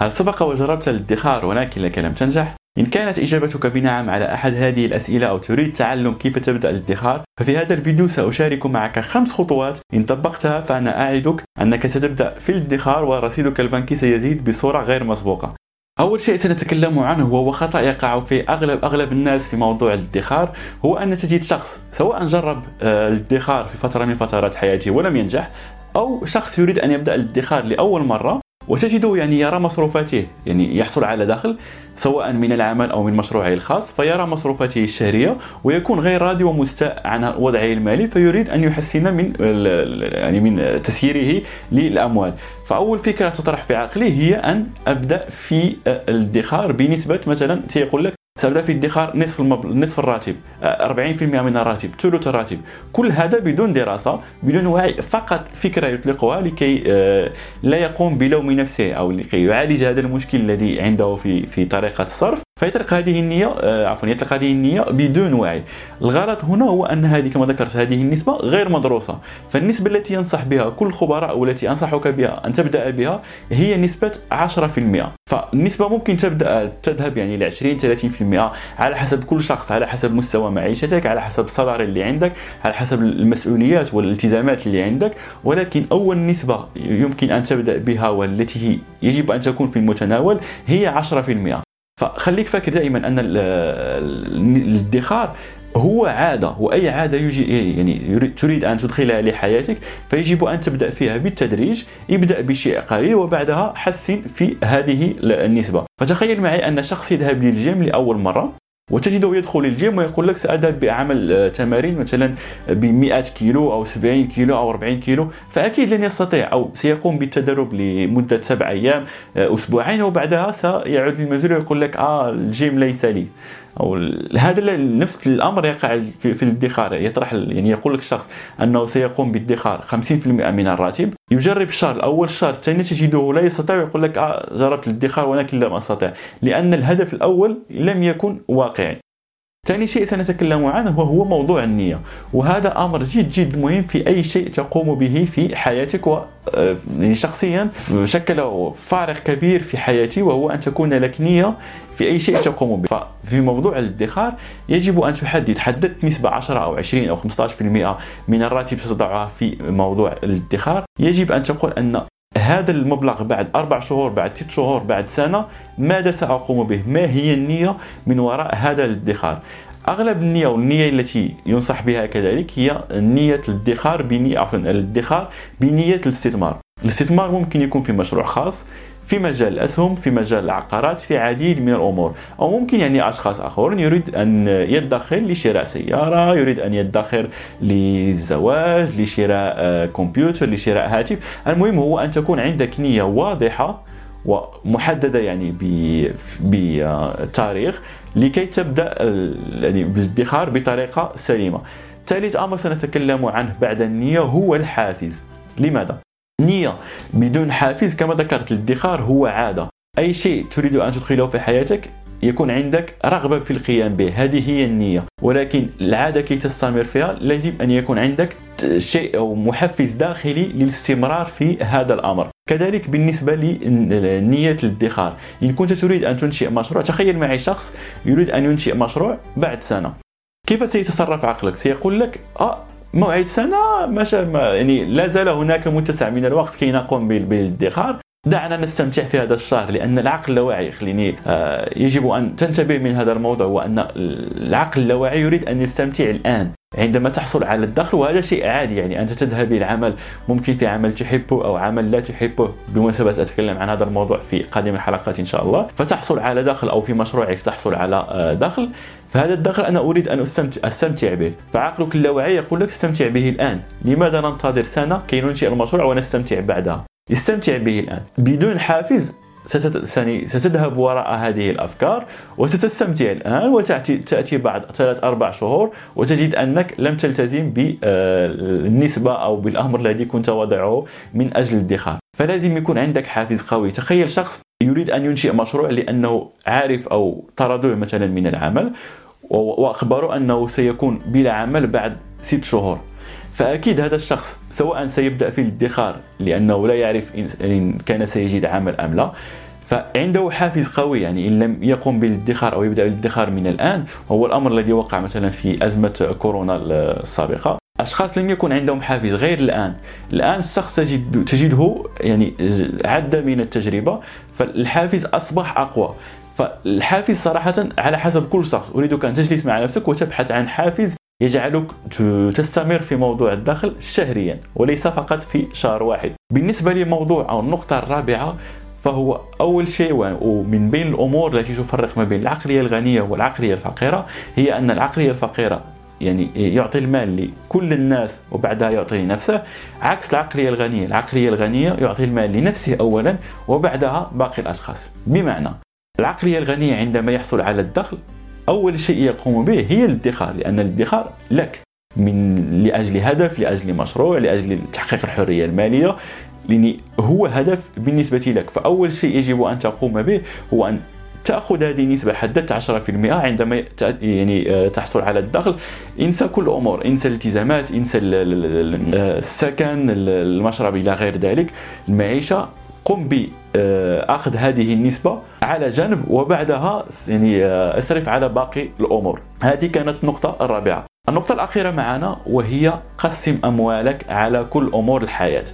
هل سبق وجربت الادخار ولكنك لم تنجح؟ إن كانت إجابتك بنعم على أحد هذه الأسئلة أو تريد تعلم كيف تبدأ الادخار ففي هذا الفيديو سأشارك معك خمس خطوات إن طبقتها فأنا أعدك أنك ستبدأ في الادخار ورصيدك البنكي سيزيد بصورة غير مسبوقة أول شيء سنتكلم عنه وهو خطأ يقع في أغلب أغلب الناس في موضوع الادخار هو أن تجد شخص سواء جرب آه، الادخار في فترة من فترات حياته ولم ينجح أو شخص يريد أن يبدأ الادخار لأول مرة وتجده يعني يرى مصروفاته يعني يحصل على دخل سواء من العمل أو من مشروعه الخاص فيرى مصروفاته الشهرية ويكون غير راضي ومستاء عن وضعه المالي فيريد أن يحسن من يعني من تسييره للأموال. فأول فكرة تطرح في عقله هي أن أبدأ في الادخار بنسبة مثلا سيقول لك سأبدأ في ادخار نصف المبل... نصف الراتب 40% من الراتب ثلث الراتب. كل هذا بدون دراسة بدون وعي فقط فكرة يطلقها لكي لا يقوم بلوم نفسه أو لكي يعالج هذا المشكل الذي عنده في في طريقة الصرف. فيطلق هذه النية عفوا يطلق هذه النية بدون وعي. الغلط هنا هو أن هذه كما ذكرت هذه النسبة غير مدروسة. فالنسبة التي ينصح بها كل الخبراء والتي أنصحك بها أن تبدأ بها هي نسبة 10% فالنسبة ممكن تبدأ تذهب يعني ل 20 30% على حسب كل شخص على حسب مستوى معيشتك على حسب الصدر اللي عندك على حسب المسؤوليات والالتزامات اللي عندك. ولكن أول نسبة يمكن أن تبدأ بها والتي يجب أن تكون في المتناول هي 10% فخليك فاكر دائما أن الادخار هو عادة وأي عادة يجي يعني تريد أن تدخلها لحياتك فيجب أن تبدأ فيها بالتدريج ابدأ بشيء قليل وبعدها حسن في هذه النسبة. فتخيل معي أن شخص يذهب للجيم لأول مرة. وتجده يدخل الجيم ويقول لك سأذهب بعمل آه، تمارين مثلا ب 100 كيلو أو 70 كيلو أو 40 كيلو فأكيد لن يستطيع أو سيقوم بالتدرب لمدة سبع أيام آه، أسبوعين وبعدها سيعود للمنزل ويقول لك آه الجيم ليس لي. أو هذا نفس الأمر يقع في, في الادخار. يطرح يعني يقول لك الشخص أنه سيقوم بادخار 50% من الراتب. يجرب الشهر الأول الشهر الثاني تجده لا يستطيع يقول لك آه جربت الادخار ولكن لم أستطع. لأن الهدف الأول لم يكن واقعي. ثاني شيء سنتكلم عنه وهو موضوع النية. وهذا أمر جد جد مهم في أي شيء تقوم به في حياتك و آه، يعني شخصيا شكل فارق كبير في حياتي وهو أن تكون لك نية في أي شيء تقوم به. ففي موضوع الادخار يجب أن تحدد حددت نسبة 10 أو 20 أو 15% من الراتب ستضعها في موضوع الادخار. يجب أن تقول أن هذا المبلغ بعد أربع شهور بعد ست شهور بعد سنة ماذا سأقوم به؟ ما هي النية من وراء هذا الادخار؟ أغلب النية والنية التي ينصح بها كذلك هي نية الادخار بنيه عفوا الادخار بنية الاستثمار. الاستثمار ممكن يكون في مشروع خاص في مجال الأسهم في مجال العقارات في عديد من الأمور أو ممكن يعني أشخاص آخرون يريد أن يدخر لشراء سيارة يريد أن يدخر للزواج لشراء آه، كمبيوتر لشراء هاتف المهم هو أن تكون عندك نية واضحة ومحددة يعني بتاريخ لكي تبدأ يعني بالادخار بطريقة سليمة. ثالث أمر سنتكلم عنه بعد النية هو الحافز. لماذا؟ نية بدون حافز كما ذكرت الادخار هو عادة. أي شيء تريد أن تدخله في حياتك يكون عندك رغبة في القيام به. هذه هي النية. ولكن العادة كي تستمر فيها لازم أن يكون عندك شيء أو محفز داخلي للاستمرار في هذا الأمر. كذلك بالنسبة لنية الادخار. إن كنت تريد أن تنشئ مشروع تخيل معي شخص يريد أن ينشئ مشروع بعد سنة. كيف سيتصرف عقلك؟ سيقول لك آه موعد سنة ما يعني لا زال هناك متسع من الوقت كي نقوم بالادخار. دعنا نستمتع في هذا الشهر لأن العقل اللاواعي خليني آه يجب أن تنتبه من هذا الموضوع وان العقل اللاواعي يريد أن يستمتع الآن عندما تحصل على الدخل وهذا شيء عادي. يعني أنت تذهب إلى عمل ممكن في عمل تحبه أو عمل لا تحبه. بمناسبة أتكلم عن هذا الموضوع في قادم الحلقات إن شاء الله. فتحصل على دخل أو في مشروعك تحصل على آه، دخل. فهذا الدخل أنا أريد أن استمتع, أستمتع به. فعقلك اللاواعي يقول لك استمتع به الآن. لماذا ننتظر سنة كي ننشئ المشروع ونستمتع بعدها؟ استمتع به الآن. بدون حافز ستذهب وراء هذه الأفكار وستستمتع الآن وتاتي تأتي بعد ثلاث أربع شهور وتجد أنك لم تلتزم بالنسبة أو بالأمر الذي كنت وضعه من أجل الادخار فلازم يكون عندك حافز قوي. تخيل شخص يريد أن ينشئ مشروع لأنه عارف أو طردوه مثلا من العمل وأخبروا أنه سيكون بلا عمل بعد ست شهور. فأكيد هذا الشخص سواء سيبدأ في الادخار لأنه لا يعرف ان كان سيجد عمل أم لا. فعنده حافز قوي يعني إن لم يقم بالادخار أو يبدأ بالادخار من الآن وهو الأمر الذي وقع مثلا في أزمة كورونا السابقة. أشخاص لم يكن عندهم حافز غير الآن. الآن الشخص تجد تجده يعني عدى من التجربة فالحافز أصبح أقوى. فالحافز صراحة على حسب كل شخص. أريدك أن تجلس مع نفسك وتبحث عن حافز يجعلك تستمر في موضوع الدخل شهريا وليس فقط في شهر واحد. بالنسبة لموضوع أو النقطة الرابعة فهو أول شيء ومن بين الأمور التي تفرق ما بين العقلية الغنية والعقلية الفقيرة هي أن العقلية الفقيرة يعني يعطي المال لكل الناس وبعدها يعطي لنفسه عكس العقلية الغنية. العقلية الغنية يعطي المال لنفسه أولا وبعدها باقي الأشخاص. بمعنى العقلية الغنية عندما يحصل على الدخل أول شيء يقوم به هي الادخار لأن الادخار لك من لأجل هدف لأجل مشروع لأجل تحقيق الحرية المالية لأن هو هدف بالنسبة لك. فأول شيء يجب أن تقوم به هو أن تأخذ هذه النسبة حددت 10% عندما يعني آه، تحصل على الدخل. إنسى كل الأمور إنسى الالتزامات إنسى السكن المشرب إلى غير ذلك المعيشة. قم باخذ هذه النسبة على جنب وبعدها يعني آه، اصرف على باقي الأمور. هذه كانت النقطة الرابعة. النقطة الأخيرة معنا وهي قسم أموالك على كل أمور الحياة.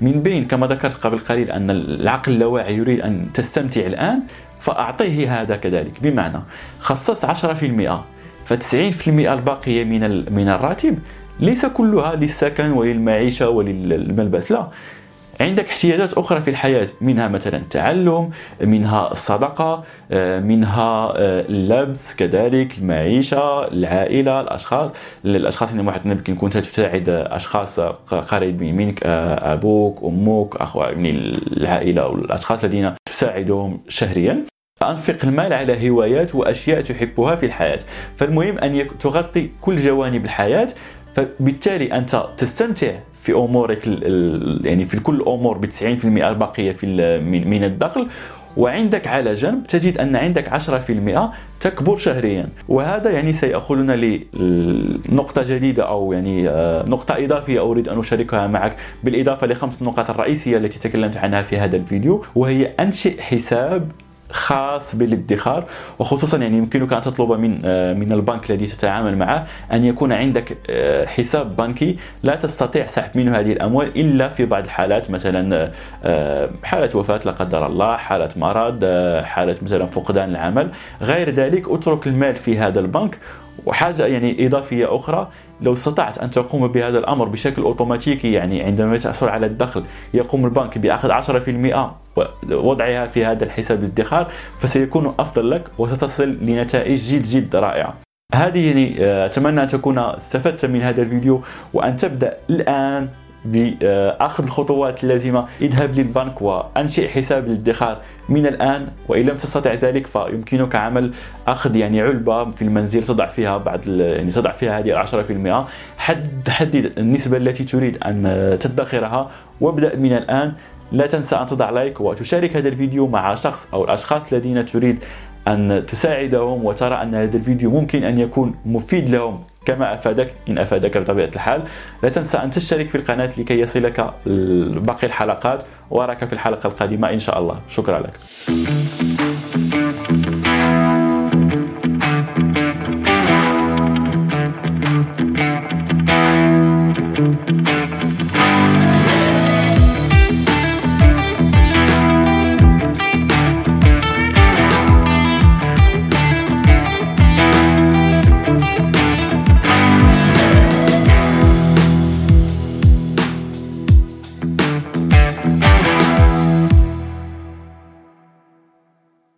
من بين كما ذكرت قبل قليل أن العقل اللاواعي يريد أن تستمتع الآن فأعطيه هذا كذلك. بمعنى خصصت 10% ف90% الباقية من من الراتب ليس كلها للسكن وللمعيشة وللملبس لا. عندك احتياجات أخرى في الحياة منها مثلا التعلم منها الصدقة آه، منها آه، اللبس كذلك المعيشة العائلة الأشخاص. الأشخاص اللي محيطين بك كنت تساعد أشخاص قريبين منك آه، أبوك أمك أخوة من العائلة والأشخاص الذين تساعدهم شهريا. أنفق المال على هوايات وأشياء تحبها في الحياة. فالمهم أن تغطي كل جوانب الحياة فبالتالي أنت تستمتع في أمورك يعني في كل الأمور ب 90% الباقيه في من الدخل. وعندك على جنب تجد أن عندك 10% تكبر شهريا. وهذا يعني سيأخذنا لنقطة جديدة أو يعني آه، نقطة إضافية أريد أن أشاركها معك بالإضافة لخمس نقاط الرئيسية التي تكلمت عنها في هذا الفيديو وهي أنشئ حساب خاص بالادخار وخصوصا يعني يمكنك أن تطلب من آه، من البنك الذي تتعامل معه أن يكون عندك آه، حساب بنكي لا تستطيع سحب منه هذه الأموال إلا في بعض الحالات مثلا آه، حالة وفاة لا قدر الله حالة مرض حالة مثلا فقدان العمل غير ذلك اترك المال في هذا البنك وحاجة يعني إضافية أخرى لو استطعت أن تقوم بهذا الأمر بشكل أوتوماتيكي يعني عندما تحصل على الدخل يقوم البنك بأخذ 10% ووضعها في هذا الحساب الادخار فسيكون أفضل لك وستصل لنتائج جد جد رائعة. هذه يعني آه، أتمنى أن تكون استفدت من هذا الفيديو وأن تبدأ الآن باخذ الخطوات اللازمة اذهب للبنك وأنشئ حساب للادخار من الآن وإن لم تستطع ذلك فيمكنك عمل أخذ يعني علبة في المنزل تضع فيها بعد يعني تضع فيها هذه 10% حد حدد النسبة التي تريد أن تدخرها وابدأ من الآن. لا تنسى أن تضع لايك وتشارك هذا الفيديو مع شخص أو الأشخاص الذين تريد أن تساعدهم وترى أن هذا الفيديو ممكن أن يكون مفيد لهم. كما أفادك إن أفادك بطبيعة الحال. لا تنسى أن تشترك في القناة لكي يصلك باقي الحلقات واراك في الحلقة القادمة إن شاء الله. شكرا لك.